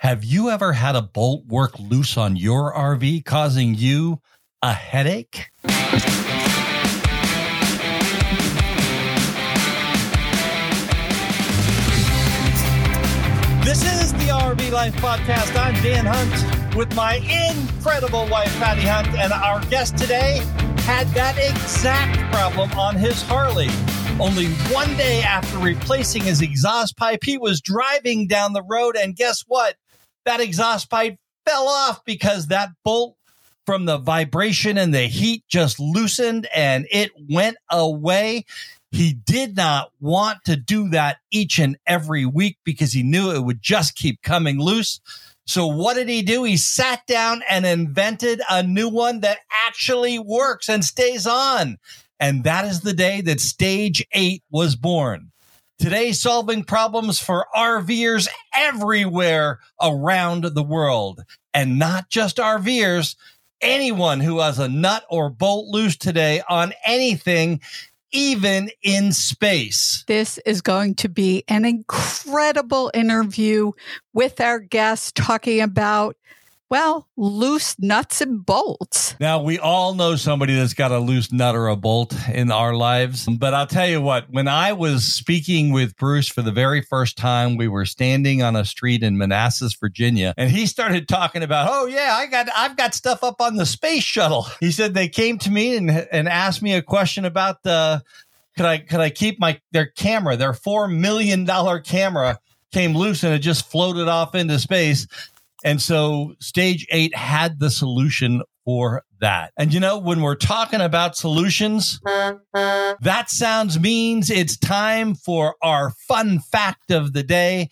Have you ever had a bolt work loose on your RV, causing you a headache? This is the RV Life Podcast. I'm Dan Hunt with my incredible wife, Patty Hunt, and our guest today had that exact problem on his Harley. Only one day after replacing his exhaust pipe, he was driving down the road, and guess what? That exhaust pipe fell off because that bolt from the vibration and the heat just loosened and it went away. He did not want to do that each and every week because he knew it would just keep coming loose. So what did he do? He sat down and invented a new one that actually works and stays on. And that is the day that stage eight was born. Today, solving problems for RVers everywhere around the world and not just RVers. Anyone who has a nut or bolt loose today on anything even in space. This is going to be an incredible interview with our guest talking about, well, loose nuts and bolts. Now, we all know somebody that's got a loose nut or a bolt in our lives. But I'll tell you what, when I was speaking with Bruce for the very first time, we were standing on a street in Manassas, Virginia, and he started talking about, oh, yeah, I got, I've got stuff up on the space shuttle. He said they came to me and, and asked me a question about the, could I, could I keep my, their camera, their $4 million camera came loose and it just floated off into space. And so stage eight had the solution for that. And you know, when we're talking about solutions, that sounds means it's time for our fun fact of the day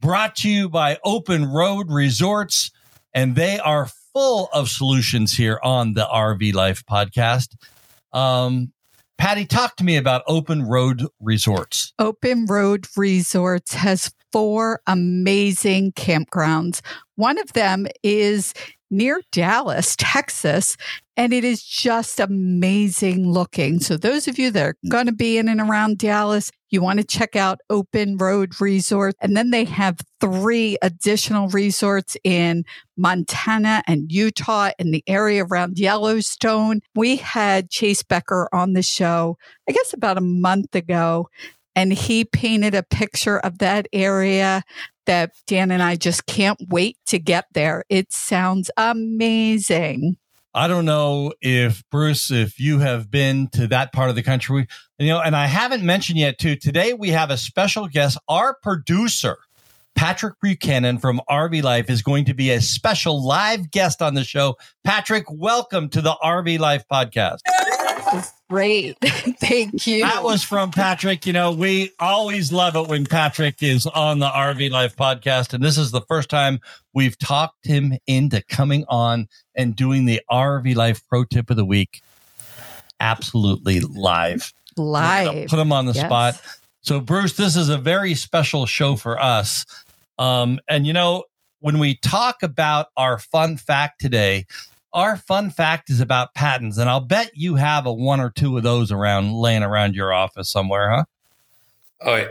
brought to you by Open Road Resorts. And they are full of solutions here on the RV Life podcast. Um, Patty, talk to me about Open Road Resorts. Open Road Resorts has four amazing campgrounds. One of them is near Dallas, Texas, and it is just amazing looking. So, those of you that are going to be in and around Dallas, you want to check out Open Road Resort. And then they have three additional resorts in Montana and Utah in the area around Yellowstone. We had Chase Becker on the show, I guess about a month ago, and he painted a picture of that area that Dan and I just can't wait to get there. It sounds amazing. I don't know if Bruce, if you have been to that part of the country, you know, and I haven't mentioned yet too. Today we have a special guest. Our producer, Patrick Buchanan from RV Life, is going to be a special live guest on the show. Patrick, welcome to the RV Life podcast. Great. Thank you. That was from Patrick. You know, we always love it when Patrick is on the RV Life podcast. And this is the first time we've talked him into coming on and doing the RV Life Pro Tip of the Week absolutely live. Live. Put him on the yes. spot. So, Bruce, this is a very special show for us. Um, and, you know, when we talk about our fun fact today, our fun fact is about patents, and I'll bet you have a one or two of those around laying around your office somewhere, huh? Oh yeah.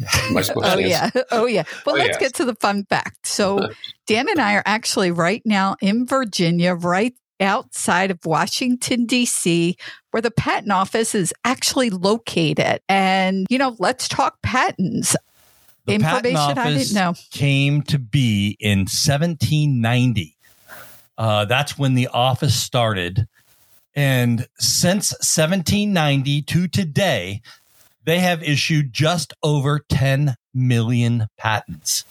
oh yeah. Oh yeah. Well, oh, let's get to the fun fact. So Dan and I are actually right now in Virginia, right outside of Washington, D.C., where the patent office is actually located. And, you know, let's talk patents. The Information patent office I didn't know. came to be in 1790. Uh, that's when the office started. And since 1790 to today, they have issued just over 10 million patents.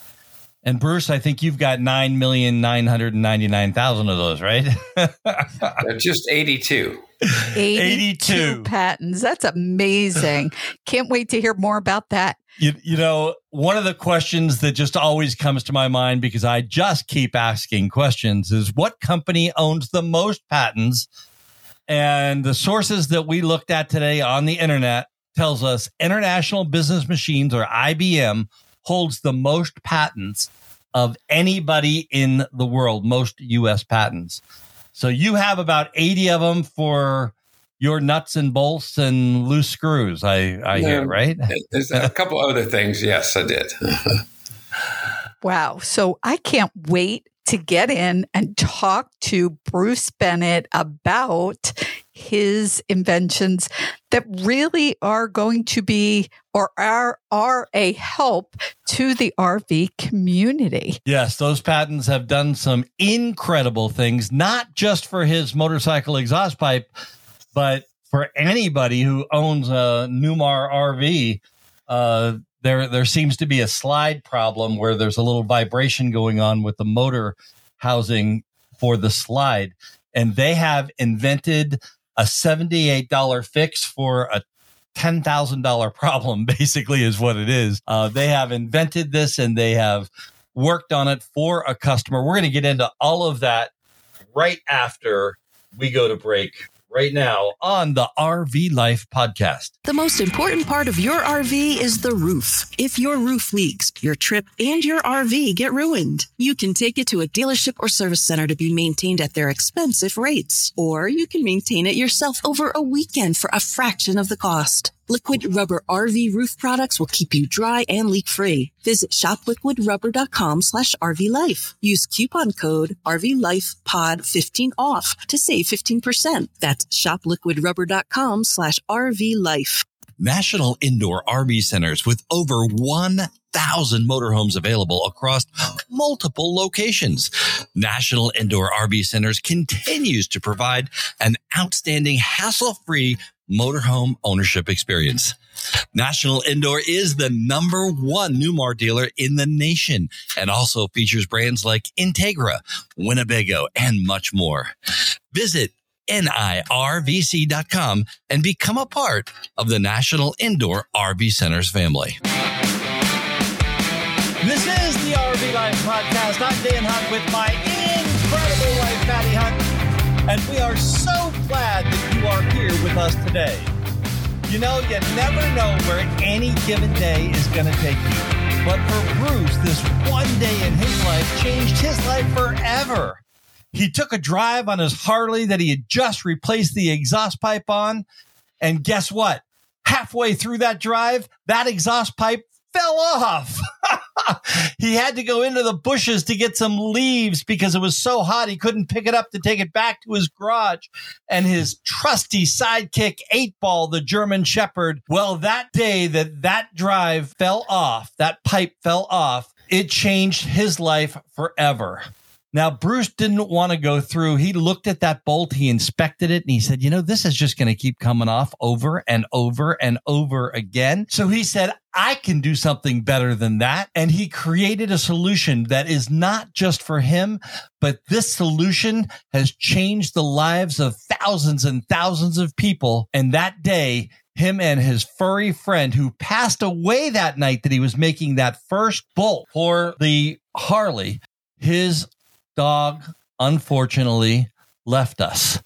And Bruce, I think you've got 9,999,000 of those, right? just 82. 82, 82 patents. That's amazing. Can't wait to hear more about that. You, you know, one of the questions that just always comes to my mind because I just keep asking questions is what company owns the most patents? And the sources that we looked at today on the internet tells us International Business Machines or IBM holds the most patents of anybody in the world, most US patents. So you have about 80 of them for your nuts and bolts and loose screws. I, I hear, right? There's a couple other things. Yes, I did. Wow. So I can't wait to get in and talk to Bruce Bennett about his inventions that really are going to be or are are a help to the RV community. Yes, those patents have done some incredible things, not just for his motorcycle exhaust pipe, but for anybody who owns a Newmar RV. Uh, there, there seems to be a slide problem where there's a little vibration going on with the motor housing for the slide. And they have invented a $78 fix for a $10,000 problem, basically, is what it is. Uh, they have invented this and they have worked on it for a customer. We're going to get into all of that right after we go to break right now on the RV Life podcast. The most important part of your RV is the roof. If your roof leaks, your trip and your RV get ruined. You can take it to a dealership or service center to be maintained at their expensive rates, or you can maintain it yourself over a weekend for a fraction of the cost. Liquid Rubber RV roof products will keep you dry and leak free. Visit shopliquidrubber.com slash RV life. Use coupon code RVLifePod15 off to save 15%. That's shopliquidrubber.com slash RV life. National Indoor RV Centers with over 1,000 motorhomes available across multiple locations. National Indoor RV Centers continues to provide an outstanding hassle-free motorhome ownership experience. National Indoor is the number one Newmar dealer in the nation and also features brands like Entegra, Winnebago, and much more. Visit NIRVC.com and become a part of the National Indoor RV Centers family. This is the RV Life Podcast. I'm Dan Hunt with my incredible wife, Patty Hunt. And we are so glad that with us today. You know, you never know where any given day is going to take you. But for Bruce, this one day in his life changed his life forever. He took a drive on his Harley that he had just replaced the exhaust pipe on. And guess what? Halfway through that drive, that exhaust pipe fell off. he had to go into the bushes to get some leaves because it was so hot he couldn't pick it up to take it back to his garage. And his trusty sidekick, Eight Ball, the German Shepherd, well, that day that that drive fell off, that pipe fell off, it changed his life forever. Now, Bruce didn't want to go through. He looked at that bolt, he inspected it, and he said, You know, this is just going to keep coming off over and over and over again. So he said, I can do something better than that. And he created a solution that is not just for him, but this solution has changed the lives of thousands and thousands of people. And that day, him and his furry friend who passed away that night that he was making that first bolt for the Harley, his dog unfortunately left us.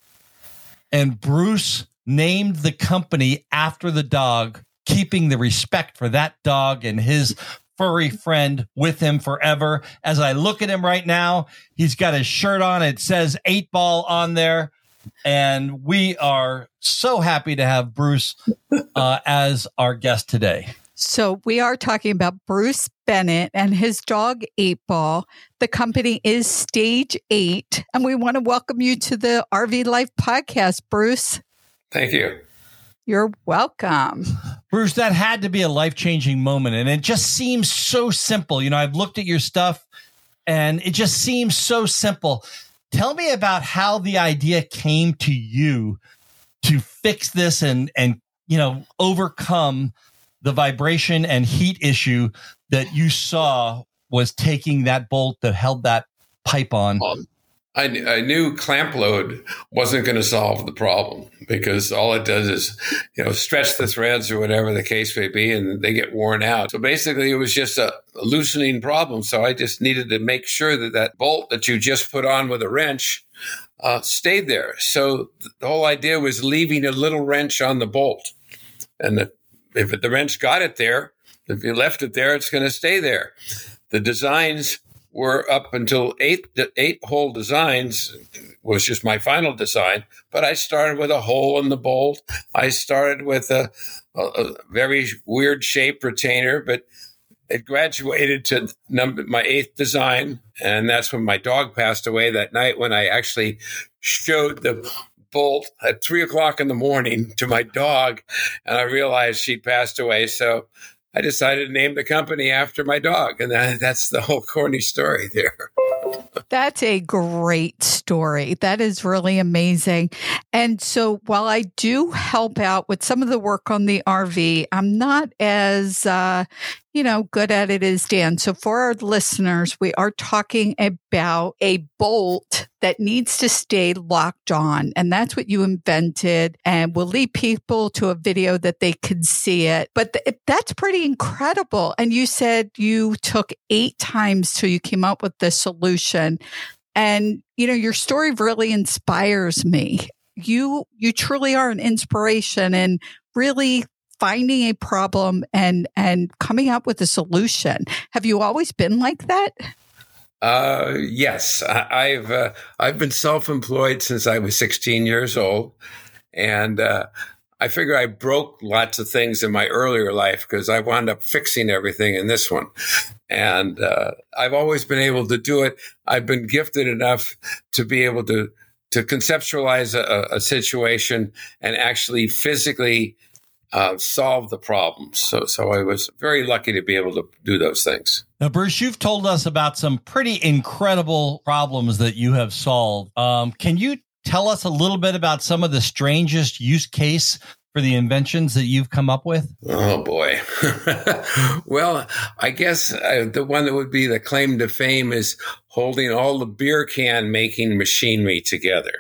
And Bruce named the company after the dog, keeping the respect for that dog and his furry friend with him forever. As I look at him right now, he's got his shirt on. It says eight ball on there. And we are so happy to have Bruce uh, as our guest today. So we are talking about Bruce Bennett and his dog Eight Ball. The company is Stage Eight, and we want to welcome you to the RV Life podcast, Bruce. Thank you. You're welcome. Bruce, that had to be a life changing moment. And it just seems so simple. You know, I've looked at your stuff and it just seems so simple. Tell me about how the idea came to you to fix this and, and, you know, overcome the vibration and heat issue that you saw was taking that bolt that held that pipe on? Um, I, I, knew clamp load wasn't going to solve the problem because all it does is, you know, stretch the threads or whatever the case may be, and they get worn out. So basically, it was just a loosening problem. So I just needed to make sure that that bolt that you just put on with a wrench uh, stayed there. So the whole idea was leaving a little wrench on the bolt, and the if the wrench got it there, if you left it there, it's going to stay there. The designs were up until eight eight hole designs was just my final design. But I started with a hole in the bolt. I started with a, a, a very weird shape retainer, but it graduated to number my eighth design, and that's when my dog passed away that night. When I actually showed the bolt at three o'clock in the morning to my dog, and I realized she'd passed away. So I decided to name the company after my dog, and that, that's the whole corny story there. That's a great story. That is really amazing. And so while I do help out with some of the work on the RV, I'm not as, uh, you know, good at it is Dan. So for our listeners, we are talking about a bolt that needs to stay locked on. And that's what you invented. And we'll lead people to a video that they can see it. But th- that's pretty incredible. And you said you took eight times till you came up with the solution. And, you know, your story really inspires me. You, you truly are an inspiration and really finding a problem and and coming up with a solution. Have you always been like that? Uh, yes, I, have uh, I've been self-employed since I was 16 years old, and uh, I figure I broke lots of things in my earlier life because I wound up fixing everything in this one, and uh, I've always been able to do it. I've been gifted enough to be able to to conceptualize a, a situation and actually physically uh, solve the problems. So, so I was very lucky to be able to do those things. Now, Bruce, you've told us about some pretty incredible problems that you have solved. Um, can you tell us a little bit about some of the strangest use case for the inventions that you've come up with? Oh boy. well, I guess uh, the one that would be the claim to fame is holding all the beer can making machinery together.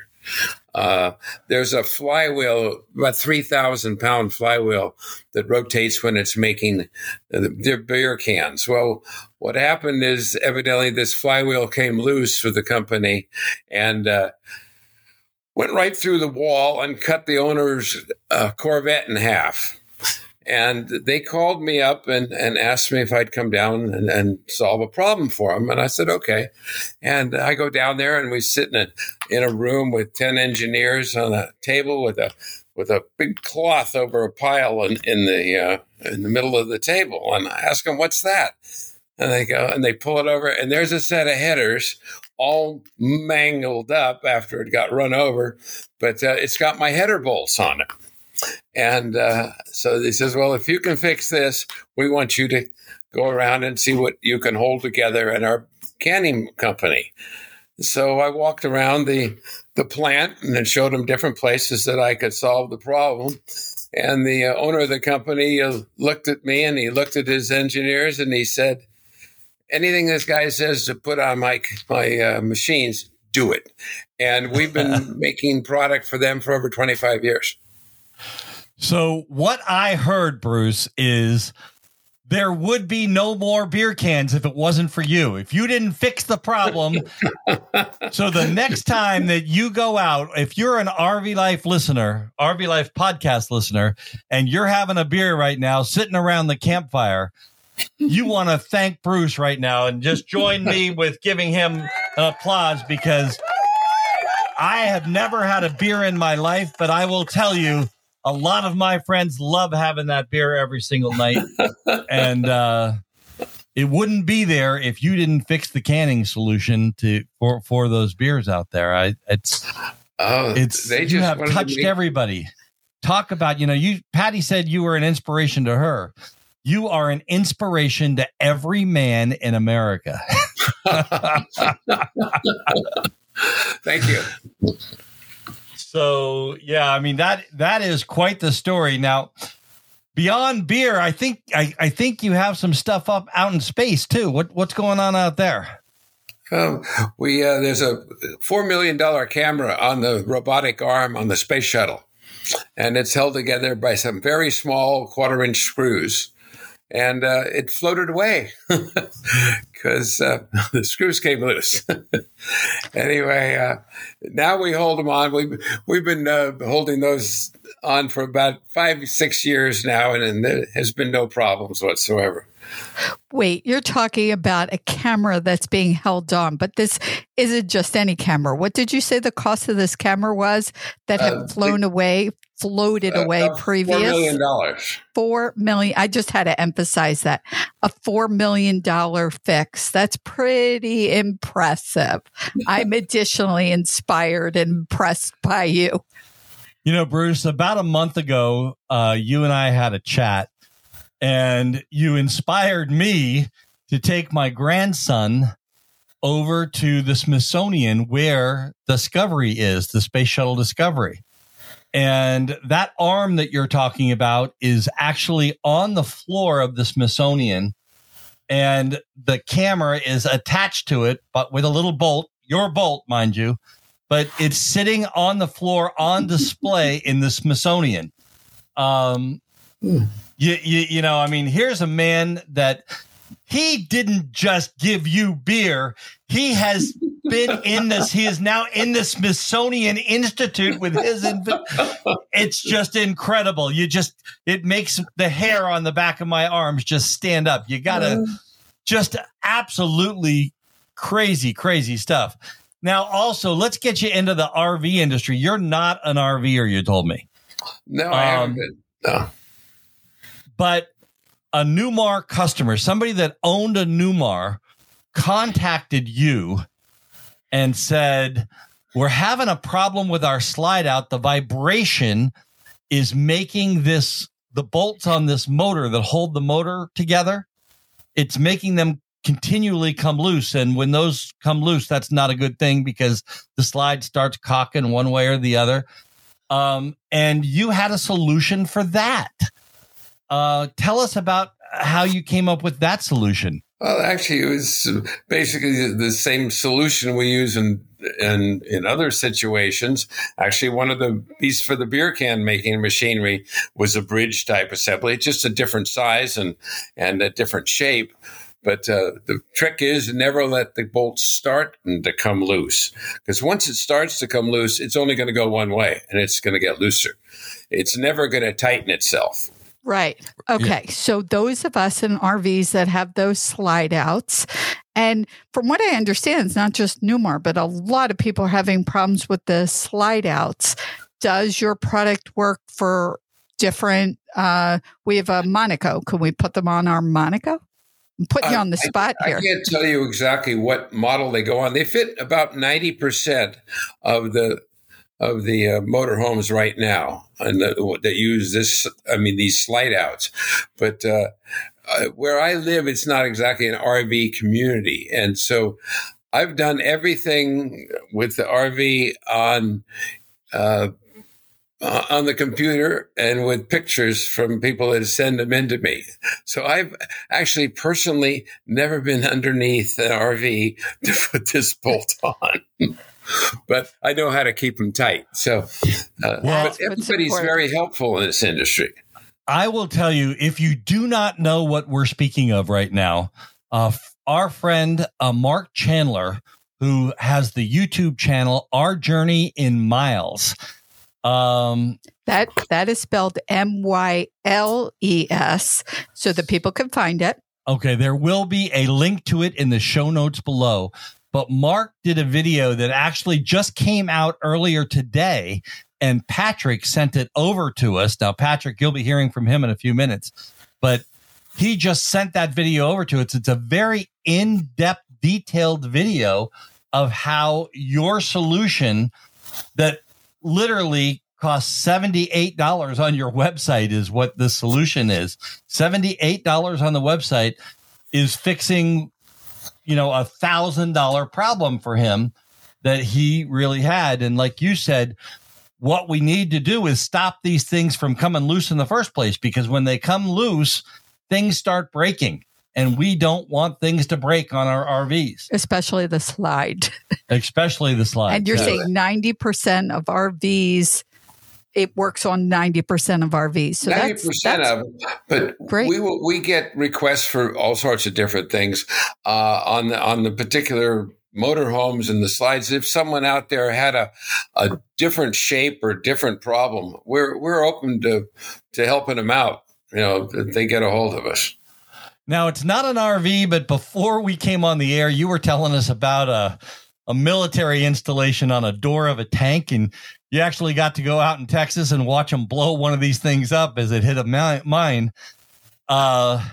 Uh, there's a flywheel, about 3,000 pound flywheel that rotates when it's making their beer cans. Well, what happened is evidently this flywheel came loose for the company and, uh, went right through the wall and cut the owner's uh, Corvette in half and they called me up and, and asked me if I'd come down and, and, solve a problem for them. And I said, okay. And I go down there and we sit in a, in a room with 10 engineers on a table with a, with a big cloth over a pile in, in the, uh, in the middle of the table. And I ask them, what's that? And they go and they pull it over and there's a set of headers all mangled up after it got run over, but uh, it's got my header bolts on it. And uh, so he says, Well, if you can fix this, we want you to go around and see what you can hold together in our canning company. So I walked around the, the plant and then showed him different places that I could solve the problem. And the uh, owner of the company uh, looked at me and he looked at his engineers and he said, Anything this guy says to put on my, my uh, machines, do it. And we've been making product for them for over 25 years. So what I heard, Bruce, is there would be no more beer cans if it wasn't for you. If you didn't fix the problem. so the next time that you go out, if you're an RV Life listener, RV Life podcast listener, and you're having a beer right now, sitting around the campfire, you want to thank Bruce right now and just join me with giving him an applause because I have never had a beer in my life, but I will tell you a lot of my friends love having that beer every single night. and uh, it wouldn't be there if you didn't fix the canning solution to for for those beers out there. I it's oh, it's they just you have touched everybody. Talk about you know you Patty said you were an inspiration to her. You are an inspiration to every man in America. Thank you. So yeah, I mean that that is quite the story. Now, beyond beer, I think I, I think you have some stuff up out in space too. What what's going on out there? Um, we uh, there's a four million dollar camera on the robotic arm on the space shuttle, and it's held together by some very small quarter inch screws and uh, it floated away because uh, the screws came loose. anyway, uh, now we hold them on. We've we've been uh, holding those on for about five six years now, and, and, there has been no problems whatsoever. Wait, you're talking about a camera that's being held on, but this isn't just any camera. What did you say the cost of this camera was that had Uh, flown away, floated Uh, away uh, previous? Four million dollars. Four million. I just had to emphasize that a four million dollar fix. That's pretty impressive. I'm additionally inspired and impressed by you. You know, Bruce, about a month ago, uh, you and I had a chat, and you inspired me to take my grandson over to the Smithsonian where Discovery is, the Space Shuttle Discovery. And that arm that you're talking about is actually on the floor of the Smithsonian. And the camera is attached to it, but with a little bolt, your bolt, mind you, but it's sitting on the floor on display in the Smithsonian. Um, you, you, you know, I mean, here's a man that he didn't just give you beer. He has been in this. He is now in the Smithsonian Institute with his. Inv- it's just incredible. You just it makes the hair on the back of my arms just stand up. You gotta just absolutely crazy, crazy stuff. Now, also, let's get you into the RV industry. You're not an RVer, you told me, No, I haven't Um, been. No. but a Newmar customer, somebody that owned a Newmar, contacted you and said, We're having a problem with our slide out. The vibration is making this, the bolts on this motor that hold the motor together, it's making them continually come loose. And when those come loose, that's not a good thing because the slide starts cocking one way or the other. Um, and you had a solution for that. Uh, tell us about how you came up with that solution. Well, actually, it was basically the same solution we use in in in other situations. Actually, one of the pieces for the beer can making machinery was a bridge type assembly, it's just a different size and and a different shape. But uh, the trick is never let the bolts start to come loose, because once it starts to come loose, it's only going to go one way, and it's going to get looser. It's never going to tighten itself. Right. Okay. So those of us in RVs that have those slide outs, and from what I understand, it's not just Newmar, but a lot of people are having problems with the slide outs. Does your product work for different? Uh, we have a Monaco. Can we put them on our Monaco? I'm putting you Uh, on the spot I, here. I can't tell you exactly what model they go on. They fit about ninety percent of the of the uh, motorhomes right now, and the, that use this. I mean, these slide outs. But uh, uh, where I live, it's not exactly an RV community, and so I've done everything with the RV on. Uh, uh, on the computer and with pictures from people that send them in to me. So I've actually personally never been underneath an RV to put this bolt on. But I know how to keep them tight. So, uh, Well- but everybody's very helpful in this industry. I will tell you if you do not know what we're speaking of right now, uh, our friend uh, Mark Chandler, who has the YouTube channel Our Journey in Myles. Um, That that is spelled M Y L E S, so that people can find it. Okay, there will be a link to it in the show notes below. But Mark did a video that actually just came out earlier today, and Patrick sent it over to us. Now, Patrick, you'll be hearing from him in a few minutes, but he just sent that video over to us. It's a very in depth, detailed video of how your solution that literally costs $78 on your website is what the solution is. $78 on the website is fixing, you know, a thousand dollar problem for him that he really had. And like you said, what we need to do is stop these things from coming loose in the first place because when they come loose, things start breaking. And we don't want things to break on our RVs, especially the slide. especially the slide. and you're Yeah. saying 90% of RVs, it works on 90% of RVs. So Ninety that's, percent that's of them, but great. we will, we get requests for all sorts of different things uh, on the on the particular motorhomes and the slides. If someone out there had a a different shape or different problem, we're we're open to to helping them out. You know, if they get a hold of us. Now it's not an RV, but before we came on the air, you were telling us about a a military installation on a door of a tank, and you actually got to go out in Texas and watch them blow one of these things up as it hit a mine. Uh,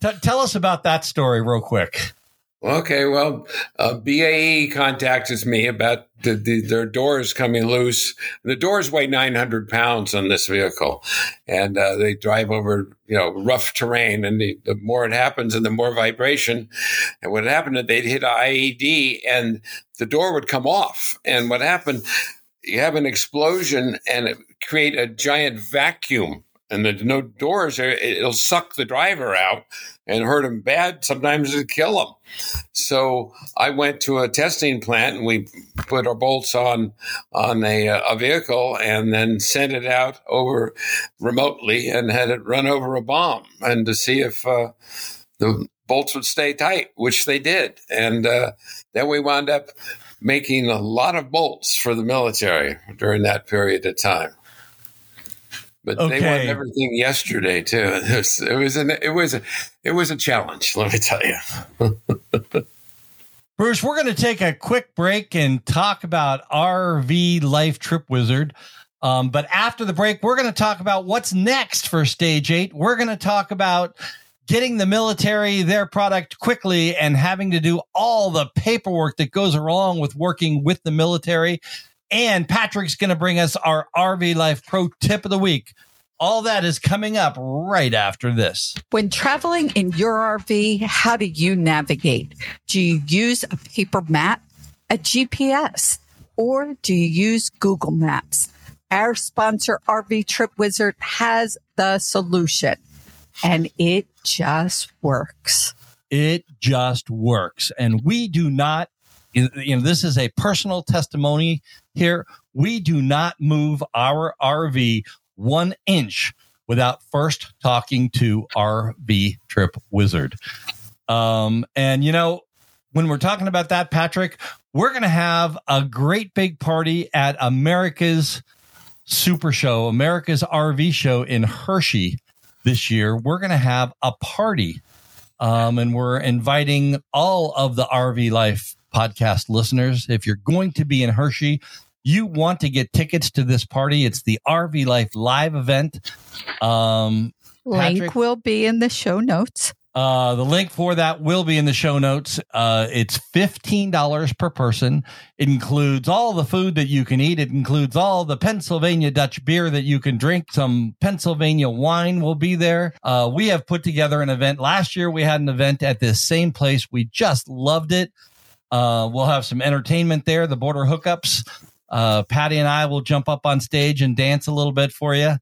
t- tell us about that story real quick. Okay, well, uh, BAE contacted me about the, the, their doors coming loose. The doors weigh 900 pounds on this vehicle, and uh, they drive over you know rough terrain. And the, the, more it happens, and the more vibration. And what happened, they'd hit an IED, and the door would come off. And what happened? You have an explosion, and it create a giant vacuum and there's no doors it'll suck the driver out and hurt him bad. Sometimes it'll kill him. So i went to a testing plant and we put our bolts on on a, a vehicle and then sent it out over remotely and had it run over a bomb and to see if uh, the bolts would stay tight which they did. And uh, then we wound up making a lot of bolts for the military during that period of time but okay. they won everything yesterday too. It was, it was an it was a, it was a challenge. Let me tell you. Bruce, we're going to take a quick break and talk about RV Life Trip Wizard. Um, but after the break, we're going to talk about what's next for Stage 8. We're going to talk about getting the military their product quickly and having to do all the paperwork that goes along with working with the military. And Patrick's going to bring us our RV Life Pro tip of the week. All that is coming up right after this. When traveling in your RV, how do you navigate? Do you use a paper map, a GPS, or do you use Google Maps? Our sponsor, RV Trip Wizard, has the solution, and it just works. It just works. And we do not you know, this is a personal testimony here. We do not move our RV one inch without first talking to RV Trip Wizard. Um, and you know, when we're talking about that, Patrick, we're going to have a great big party at America's Super Show, America's RV Show in Hershey this year. We're going to have a party. Um, and we're inviting all of the RV Life podcast listeners. If you're going to be in Hershey, you want to get tickets to this party. It's the RV Life live event. Um, Link Patrick, will be in the show notes. Uh, the link for that will be in the show notes. Uh, it's $15 per person. It includes all the food that you can eat. It includes all the Pennsylvania Dutch beer that you can drink. Some Pennsylvania wine will be there. Uh, we have put together an event. Last year, we had an event at this same place. We just loved it. Uh, we'll have some entertainment there, the border hookups. Uh, Patty and I will jump up on stage and dance a little bit for you.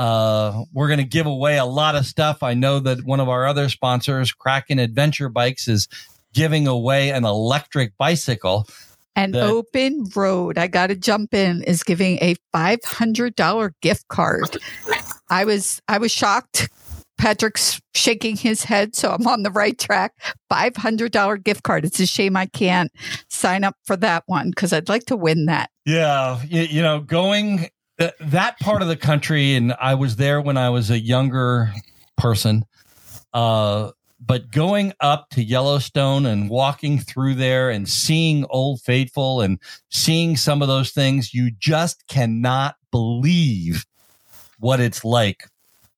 Uh, we're going to give away a lot of stuff. I know that one of our other sponsors, Kraken Adventure Bikes, is giving away an electric bicycle. And that- Open Road, I got to jump in, is giving a $500 gift card. I was I was shocked Patrick's shaking his head, so I'm on the right track. $500 gift card. It's a shame I can't sign up for that one because I'd like to win that. Yeah. You, you know, going th- that part of the country, and I was there when I was a younger person. Uh, but going up to Yellowstone and walking through there and seeing Old Faithful and seeing some of those things, you just cannot believe what it's like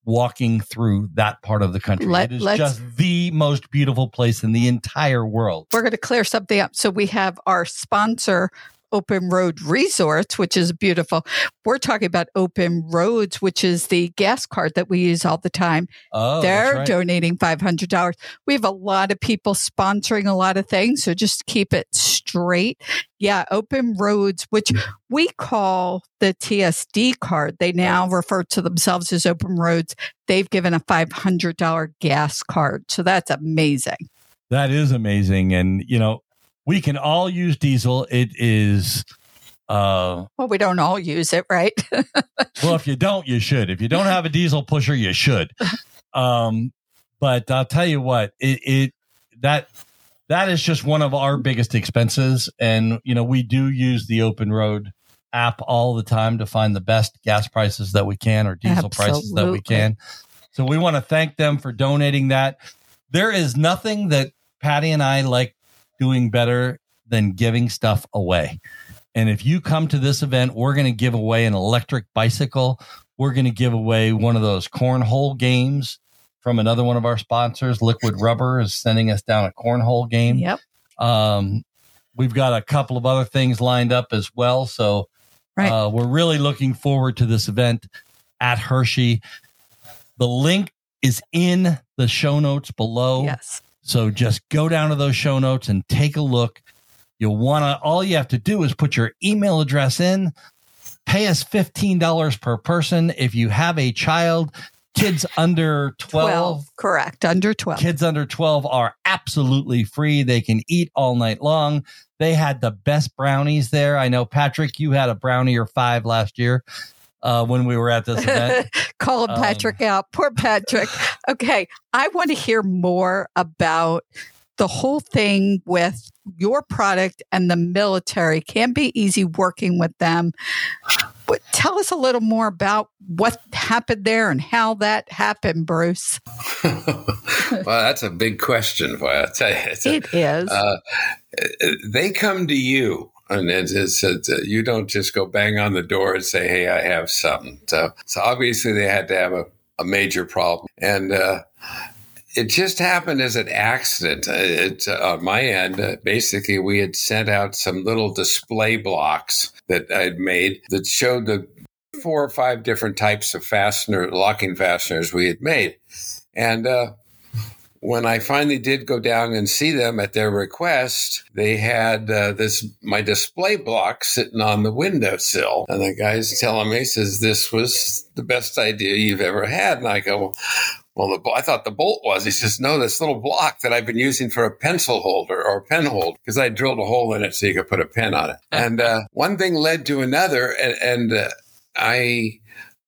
walking through that part of the country. Let, it is just the most beautiful place in the entire world. We're going to clear something up. So we have our sponsor Open Road Resorts, which is beautiful. We're talking about Open Roads, which is the gas card that we use all the time. Oh, They're right. donating $500. We have a lot of people sponsoring a lot of things. So just keep it straight. Yeah, Open Roads, which we call the TSD card. They now refer to themselves as Open Roads. They've given a $500 gas card. So that's amazing. That is amazing. And, you know, we can all use diesel. It is. Uh, well, we don't all use it, right? well, if you don't, you should. If you don't have a diesel pusher, you should. Um, but I'll tell you what, it, it that that is just one of our biggest expenses, and you know we do use the Open Road app all the time to find the best gas prices that we can or diesel Absolutely. prices that we can. So we want to thank them for donating that. there is nothing that Patty and I like doing better than giving stuff away. And if you come to this event, we're going to give away an electric bicycle. We're going to give away one of those cornhole games from another one of our sponsors. Liquid Rubber is sending us down a cornhole game. Yep. Um, we've got a couple of other things lined up as well. So Right. uh, we're really looking forward to this event at Hershey. The link is in the show notes below. Yes. So just go down to those show notes and take a look. You'll want to, all you have to do is put your email address in, pay us $15 per person. If you have a child, kids under 12, 12. Correct. Under 12. kids under 12 are absolutely free. They can eat all night long. They had the best brownies there. I know, Patrick, you had a brownie or five last year uh, when we were at this event. Calling Um, Patrick out. Poor Patrick. Okay. I want to hear more about the whole thing with your product and the military. Can't be easy working with them. But tell us a little more about what happened there and how that happened, Bruce. well, that's a big question. Boy, I tell you, it's a- It is. uh, they come to you. And it's, uh, you don't just go bang on the door and say, "Hey, I have something." So, so obviously they had to have a, a major problem, and uh, it just happened as an accident. Uh, It, uh, on my end, uh, basically, we had sent out some little display blocks that I'd made that showed the four or five different types of fastener locking fasteners we had made, and uh, when I finally did go down and see them at their request, they had uh, this my display block sitting on the windowsill, and the guy's telling me, says, "This was the best idea you've ever had." And I go, "Well, the, I thought the bolt was." He says, "No, this little block that I've been using for a pencil holder or a pen holder because I drilled a hole in it so you could put a pen on it." And uh, one thing led to another, and, and uh, I.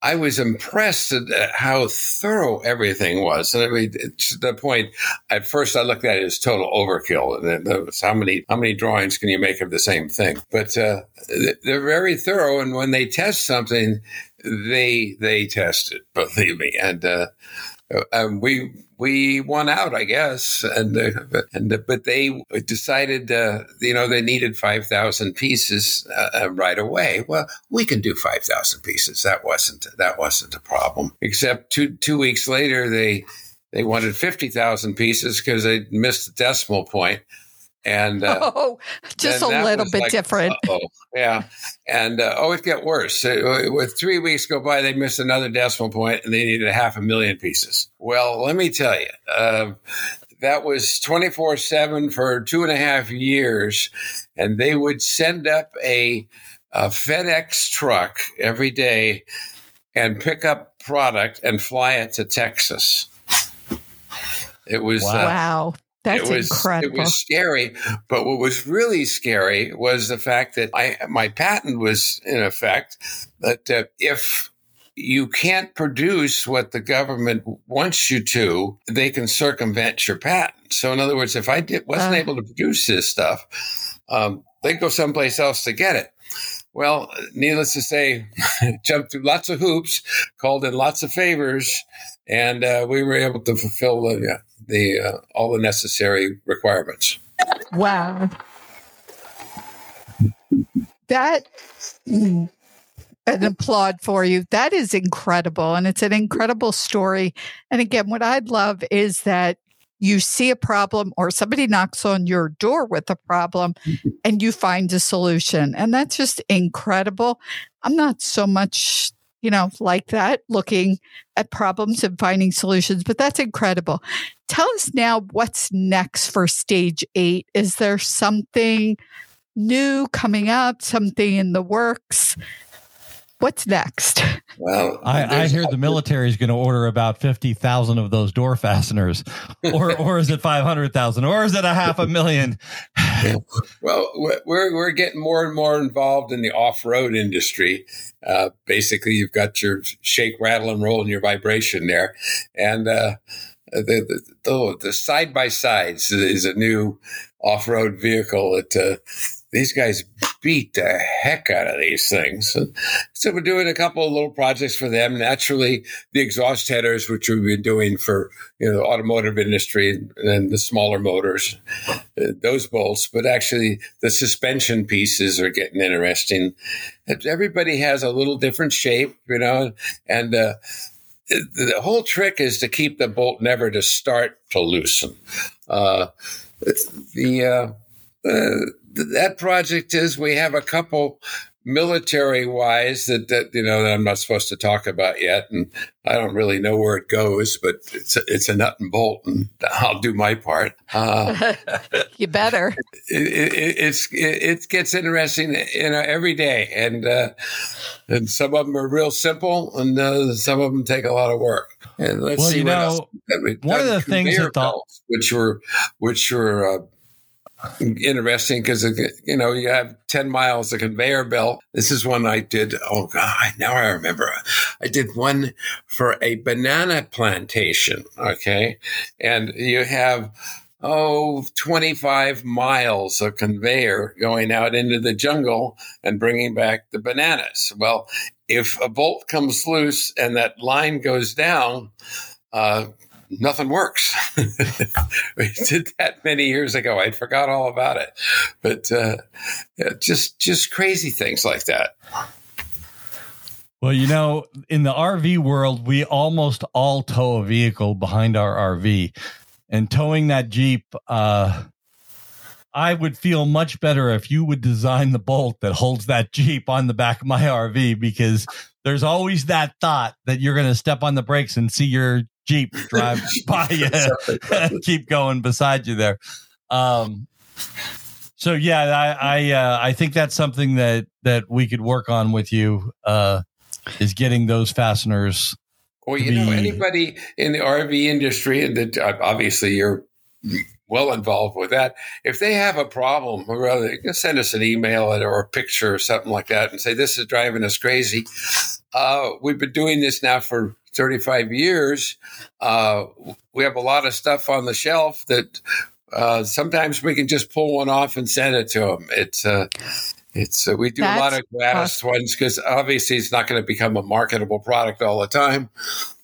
I was impressed at uh, how thorough everything was. And I mean, to the point, at first I looked at it as total overkill. And how many, how many drawings can you make of the same thing? But, uh, they're very thorough. And when they test something, they, they test it, believe me. And, uh, um, we we won out, I guess, and uh, and uh, but they decided, uh, you know, they needed five thousand pieces uh, right away. Well, we can do five thousand pieces. That wasn't that wasn't a problem. Except two two weeks later, they they wanted fifty thousand pieces because they missed the decimal point. And uh, oh, just a little bit like, different. uh-oh. Yeah. And uh, oh, it got worse. Uh, with three weeks go by, they missed another decimal point and they needed a half a million pieces. Well, let me tell you, uh, that was 24 7 for two and a half years. And they would send up a, a FedEx truck every day and pick up product and fly it to Texas. It was. Wow. Uh, wow. That's it was, incredible. It was scary, but what was really scary was the fact that I, my patent was in effect that uh, if you can't produce what the government wants you to, they can circumvent your patent. So, in other words, if I did, wasn't Uh. able to produce this stuff, um, they'd go someplace else to get it. Well, needless to say, jumped through lots of hoops, called in lots of favors, and uh, we were able to fulfill the, yeah, the uh, all the necessary requirements. Wow. That an applaud for you. That is incredible. And it's an incredible story. And again, what I'd love is that you see a problem or somebody knocks on your door with a problem and you find a solution. And that's just incredible. I'm not so much, you know, like that, looking at problems and finding solutions, but that's incredible. Tell us now what's next for stage eight. Is there something new coming up, something in the works? What's next? Well, I, I hear the military is going to order about 50,000 of those door fasteners. Or, or is it 500,000? Or is it a half a million? Well, we're we're getting more and more involved in the off road industry. Uh, basically, you've got your shake, rattle, and roll, and your vibration there, and uh, the the the side by sides is a new off road vehicle that uh, these guys beat the heck out of these things. So we're doing a couple of little projects for them. Naturally, the exhaust headers, which we've been doing for you know the automotive industry and the smaller motors, uh, those bolts. But actually, the suspension pieces are getting interesting. Everybody has a little different shape, you know, and uh, the whole trick is to keep the bolt never to start to loosen. Uh, the uh, uh, that project is we have a couple military wise that, that you know that I'm not supposed to talk about yet, and I don't really know where it goes, but it's a, it's a nut and bolt, and I'll do my part. Uh, you better. It, it, it's it, it, gets interesting, you know, every day, and uh, and some of them are real simple, and uh, some of them take a lot of work. And let's well, see you know, one of the things that the, which were which were uh, interesting because you know you have 10 miles of conveyor belt. This is one i did oh god now i remember. I did one for a banana plantation okay? And you have oh 25 miles of conveyor going out into the jungle and bringing back the bananas. Well if a bolt comes loose and that line goes down uh, nothing works. we did that many years ago. I forgot all about it, but uh, just just crazy things like that. Well, you know, in the RV world, we almost all tow a vehicle behind our RV, and towing that Jeep. Uh, I would feel much better if you would design the bolt that holds that Jeep on the back of my RV because there's always that thought that you're going to step on the brakes and see your Jeep drive by you, keep going beside you there. Um, so yeah, I I, uh, I think that's something that that we could work on with you uh, is getting those fasteners. Well, you be, know, anybody in the RV industry, and that uh, obviously you're well involved with that. If they have a problem, rather, send us an email or a picture or something like that, and say this is driving us crazy. Uh, we've been doing this now for 35 years, uh, we have a lot of stuff on the shelf that uh, sometimes we can just pull one off and send it to them. It's uh, it's uh, we do That's a lot of gratis awesome. ones because obviously it's not going to become a marketable product all the time,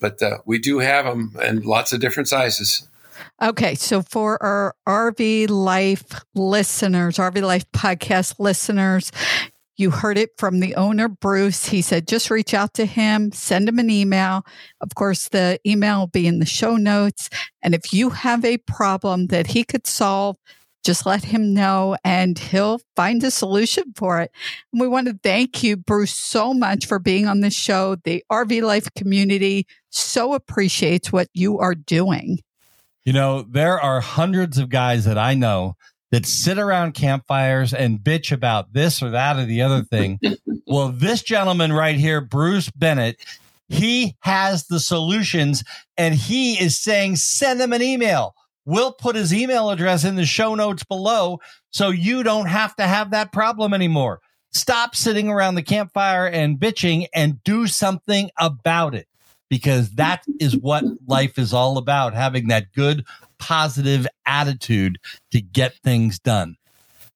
but uh, we do have them and lots of different sizes. Okay, so for our RV Life listeners, RV Life podcast listeners, you heard it from the owner, Bruce. He said, just reach out to him, send him an email. Of course, the email will be in the show notes. And if you have a problem that he could solve, just let him know and he'll find a solution for it. And we want to thank you, Bruce, so much for being on the show. The RV Life community so appreciates what you are doing. You know, there are hundreds of guys that I know that sit around campfires and bitch about this or that or the other thing. well, this gentleman right here, Bruce Bennett, he has the solutions and he is saying, send him an email. We'll put his email address in the show notes below so you don't have to have that problem anymore. Stop sitting around the campfire and bitching and do something about it because that is what life is all about having that good positive attitude to get things done.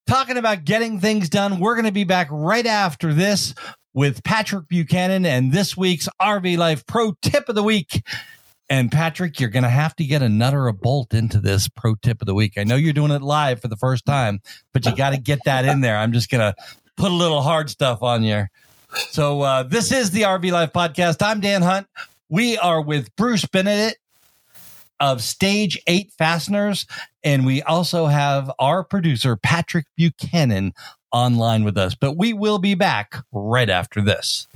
Talking about getting things done, we're going to be back right after this with Patrick Buchanan and this week's RV Life Pro Tip of the Week. And Patrick, you're going to have to get a nut or a bolt into this pro tip of the week. I know you're doing it live for the first time, but you got to get that in there. I'm just going to put a little hard stuff on you. So, uh, this is the RV Life podcast. I'm Dan Hunt. We are with Bruce Bennett of Stage 8 Fasteners. And we also have our producer, Patrick Buchanan, online with us. But we will be back right after this.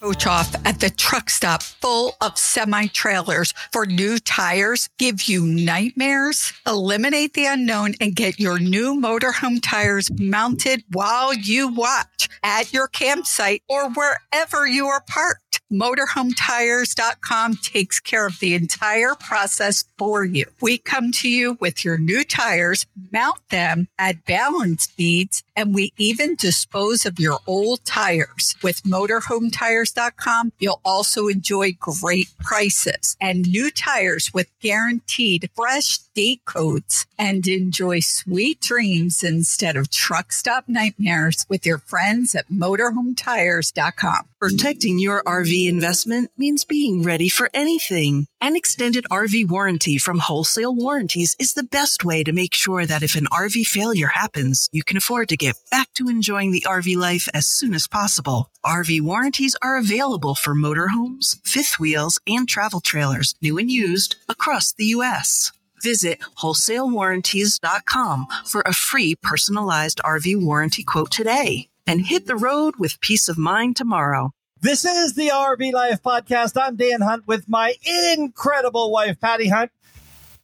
Coach off at the truck stop full of semi trailers for new tires give you nightmares? Eliminate the unknown and get your new motorhome tires mounted while you watch at your campsite or wherever you are parked. motorhometires.com takes care of the entire process for you. We come to you with your new tires, mount them, add balance beads, and we even dispose of your old tires. With motorhometires.com, you'll also enjoy great prices and new tires with guaranteed fresh date codes and enjoy sweet dreams instead of truck stop nightmares with your friends at motorhometires.com. Protecting your RV investment means being ready for anything. An extended RV warranty from Wholesale Warranties is the best way to make sure that if an RV failure happens, you can afford to get back to enjoying the RV life as soon as possible. RV warranties are available for motorhomes, fifth wheels, and travel trailers, new and used, across the U.S. Visit wholesalewarranties.com for a free personalized RV warranty quote today and hit the road with peace of mind tomorrow. This is the RV Life Podcast. I'm Dan Hunt with my incredible wife, Patty Hunt.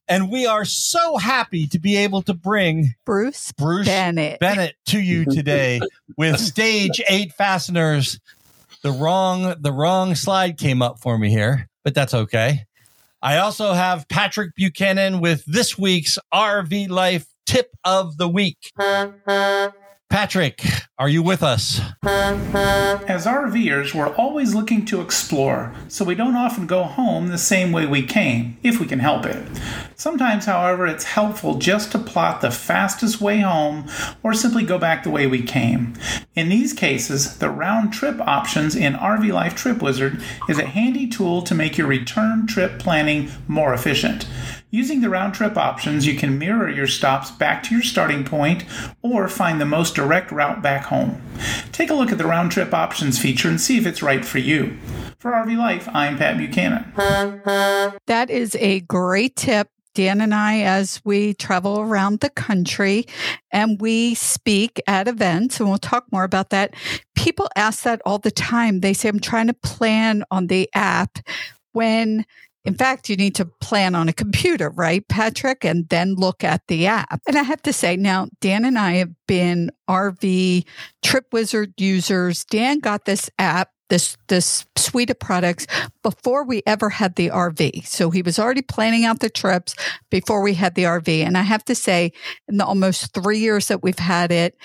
And we are so happy to be able to bring Bruce, Bruce Bennett. Bennett to you today with stage eight fasteners. The wrong the wrong slide came up for me here, but that's okay. I also have Patrick Buchanan with this week's RV Life tip of the week. Patrick, are you with us? As RVers, we're always looking to explore, so we don't often go home the same way we came, if we can help it. Sometimes, however, it's helpful just to plot the fastest way home or simply go back the way we came. In these cases, the round trip options in RV Life Trip Wizard is a handy tool to make your return trip planning more efficient. Using the round trip options, you can mirror your stops back to your starting point or find the most direct route back home. Take a look at the round trip options feature and see if it's right for you. For RV Life, I'm Pat Buchanan. That is a great tip. Dan and I, as we travel around the country and we speak at events, and we'll talk more about that. People ask that all the time. They say, I'm trying to plan on the app when in fact, you need to plan on a computer, right, Patrick, and then look at the app. And I have to say, now, Dan and I have been RV Trip Wizard users. Dan got this app this this suite of products before we ever had the RV. So he was already planning out the trips before we had the RV. And I have to say, in the almost three years that we've had it,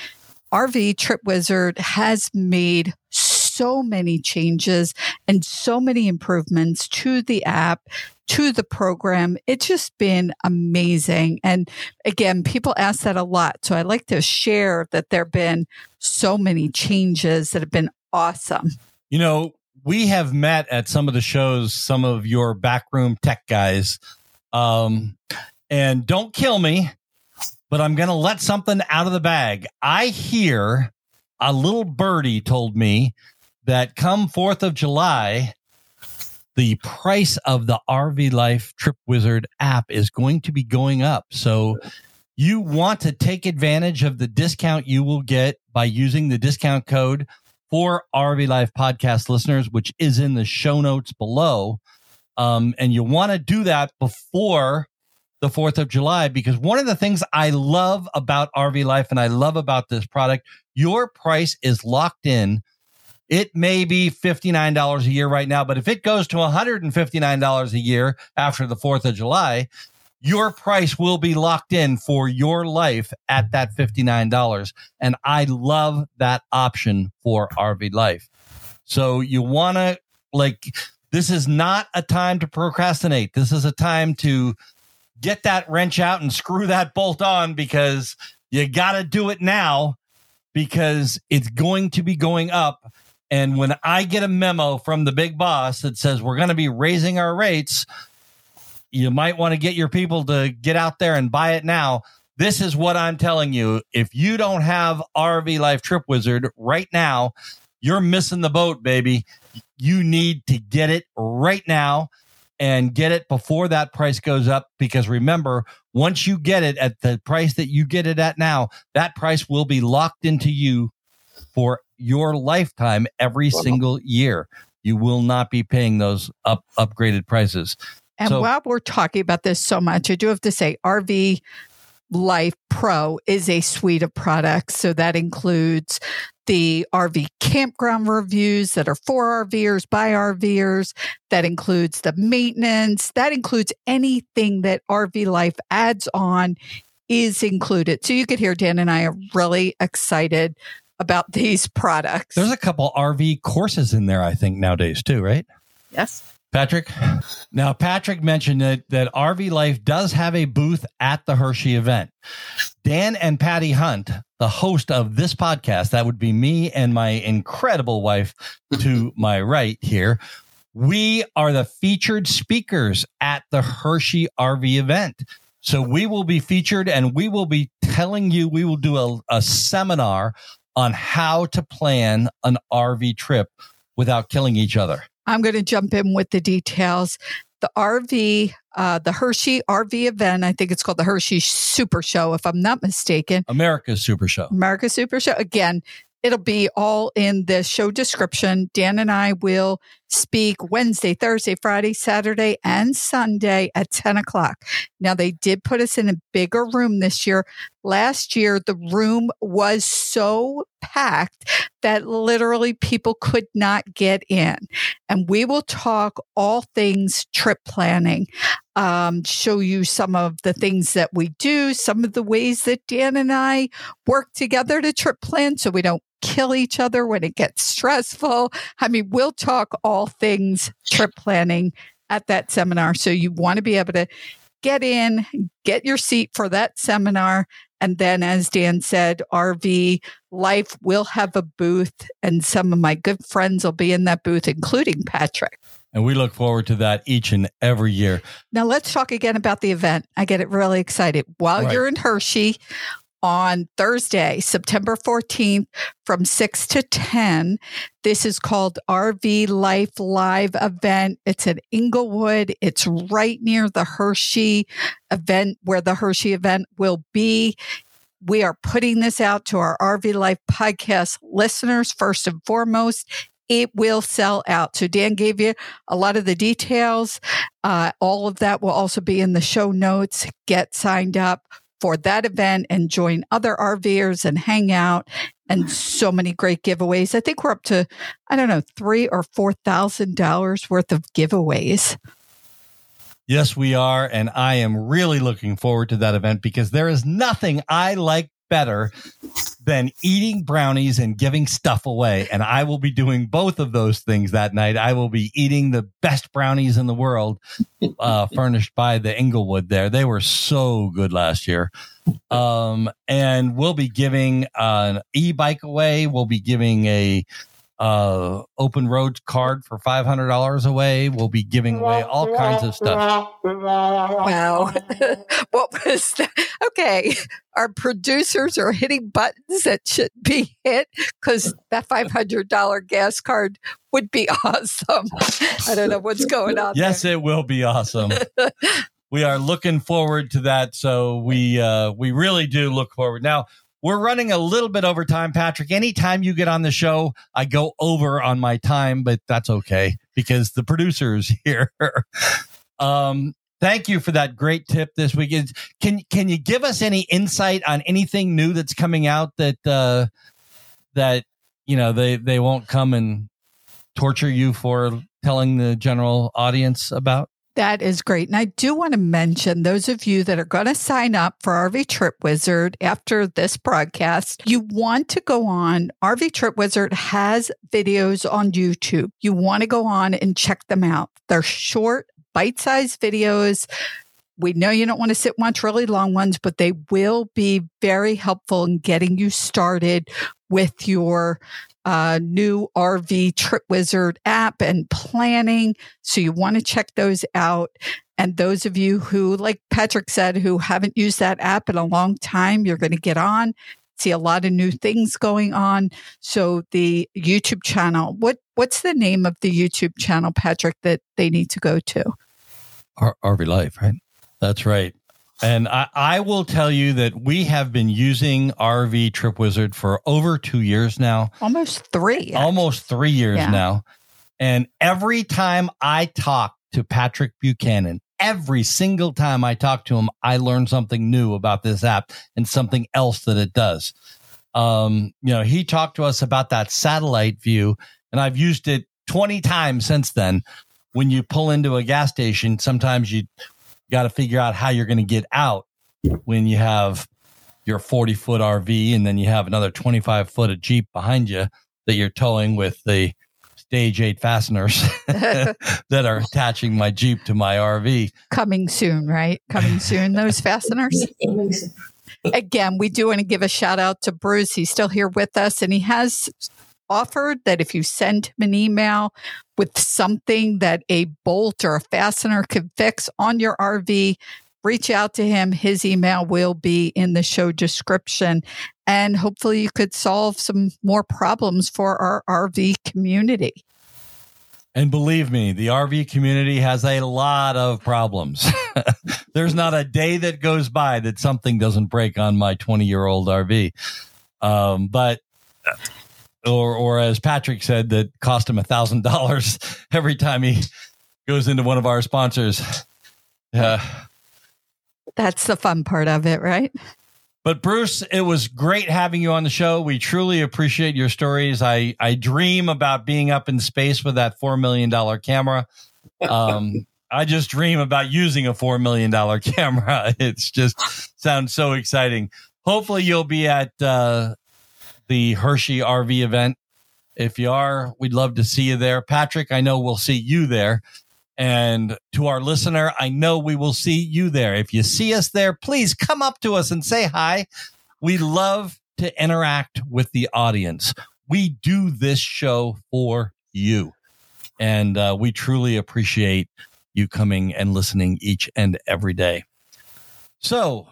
RV Trip Wizard has made so many changes and so many improvements to the app, to the program. It's just been amazing. And again, people ask that a lot. So I like to share that there have been so many changes that have been awesome. You know, we have met at some of the shows, some of your backroom tech guys. Um, and don't kill me, but I'm going to let something out of the bag. I hear a little birdie told me that come 4th of July, the price of the RV Life Trip Wizard app is going to be going up. So you want to take advantage of the discount you will get by using the discount code for RV Life podcast listeners, which is in the show notes below. Um, and you want to do that before the 4th of July because one of the things I love about RV Life and I love about this product, your price is locked in it may be $59 a year right now, but if it goes to $159 a year after the 4th of July, your price will be locked in for your life at that $59. And I love that option for RV Life. So you want to, like, this is not a time to procrastinate. This is a time to get that wrench out and screw that bolt on because you got to do it now because it's going to be going up and when I get a memo from the big boss that says we're going to be raising our rates, you might want to get your people to get out there and buy it now. This is what I'm telling you. If you don't have RV Life Trip Wizard right now, you're missing the boat, baby. You need to get it right now and get it before that price goes up because remember, once you get it at the price that you get it at now, that price will be locked into you for your lifetime every wow. single year. You will not be paying those up upgraded prices. And so, while we're talking about this so much, I do have to say RV Life Pro is a suite of products. So that includes the RV campground reviews that are for RVers, by RVers. That includes the maintenance. That includes anything that RV Life adds on is included. So you could hear Dan and I are really excited about these products. There's a couple RV courses in there, I think, nowadays too, right? Yes. Patrick. Now, Patrick mentioned that, that RV Life does have a booth at the Hershey event. Dan and Patty Hunt, the host of this podcast, that would be me and my incredible wife to my right here. We are the featured speakers at the Hershey RV event. So we will be featured and we will be telling you, we will do a, a seminar on how to plan an RV trip without killing each other. I'm going to jump in with the details. The RV, uh, the Hershey RV event, I think it's called the Hershey Super Show, if I'm not mistaken. America's Super Show. America's Super Show. Again, it'll be all in the show description. Dan and I will speak Wednesday, Thursday, Friday, Saturday, and Sunday at 10 o'clock. Now, they did put us in a bigger room this year. Last year, the room was so packed that literally people could not get in. And we will talk all things trip planning, um, show you some of the things that we do, some of the ways that Dan and I work together to trip plan so we don't kill each other when it gets stressful. I mean, we'll talk all things trip planning at that seminar. So you want to be able to get in, get your seat for that seminar. And then, as Dan said, RV Life will have a booth, and some of my good friends will be in that booth, including Patrick. And we look forward to that each and every year. Now, let's talk again about the event. I get it really excited. While Right. you're in Hershey on Thursday, September 14th from 6 to 10, this is called RV Life Live event. It's at Englewood. It's right near the Hershey event where the Hershey event will be. We are putting this out to our RV Life podcast listeners first and foremost. It will sell out. So Dan gave you a lot of the details. Uh, all of that will also be in the show notes. Get signed up for that event and join other RVers and hang out and so many great giveaways. I think we're up to, I don't know, three or four thousand dollars worth of giveaways. Yes, we are. And I am really looking forward to that event because there is nothing I like better than eating brownies and giving stuff away. And I will be doing both of those things that night. I will be eating the best brownies in the world, uh, furnished by the Englewood there. They were so good last year. Um, and we'll be giving an e-bike away. We'll be giving a, uh, open road card for $500 away. We'll be giving away all kinds of stuff. Wow. what was that? Okay. Our producers are hitting buttons that should be hit because that $500 gas card would be awesome. I don't know what's going on. Yes, there. it will be awesome. we are looking forward to that. So we uh, we really do look forward. Now we're running a little bit over time, Patrick. Anytime you get on the show, I go over on my time, but that's okay because the producers here. um, thank you for that great tip this week. Can can you give us any insight on anything new that's coming out that uh, that you know they they won't come and torture you for telling the general audience about? That is great. And I do want to mention those of you that are going to sign up for RV Trip Wizard after this broadcast, you want to go on. RV Trip Wizard has videos on YouTube. You want to go on and check them out. They're short, bite sized videos. We know you don't want to sit and watch really long ones, but they will be very helpful in getting you started with your uh, new RV Trip Wizard app and planning. So you want to check those out. And those of you who, like Patrick said, who haven't used that app in a long time, you're going to get on, see a lot of new things going on. So the YouTube channel, what what's the name of the YouTube channel, Patrick, that they need to go to? RV Life, right? That's right. And I, I will tell you that we have been using RV Trip Wizard for over two years now, Almost three. almost three years Yeah. now. And every time I talk to Patrick Buchanan, every single time I talk to him, I learn something new about this app and something else that it does. Um, you know, he talked to us about that satellite view, and I've used it 20 times since then. When you pull into a gas station, sometimes you got to figure out how you're going to get out when you have your 40 foot RV and then you have another 25 foot of Jeep behind you that you're towing with the stage eight fasteners that are attaching my Jeep to my RV. Coming soon, right? Coming soon, those fasteners. Again, we do want to give a shout out to Bruce. He's still here with us and he has offered that if you send him an email with something that a bolt or a fastener could fix on your RV, reach out to him. His email will be in the show description. And hopefully, you could solve some more problems for our RV community. And believe me, the RV community has a lot of problems. There's not a day that goes by that something doesn't break on my 20 year old RV. Um, but, or, or as Patrick said, that cost him a thousand dollars every time he goes into one of our sponsors. Uh, That's the fun part of it, right? But Bruce, it was great having you on the show. We truly appreciate your stories. I, I dream about being up in space with that $4 million camera. Um, I just dream about using a $4 million camera. It's just sounds so exciting. Hopefully you'll be at, uh, the Hershey RV event. If you are, we'd love to see you there. Patrick, I know we'll see you there. And to our listener, I know we will see you there. If you see us there, please come up to us and say hi. We love to interact with the audience. We do this show for you. And uh, we truly appreciate you coming and listening each and every day. So,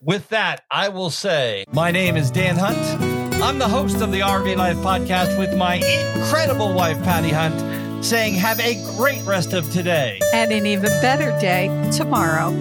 with that, I will say my name is Dan Hunt. I'm the host of the RV Life podcast with my incredible wife, Patty Hunt saying have a great rest of today and an even better day tomorrow.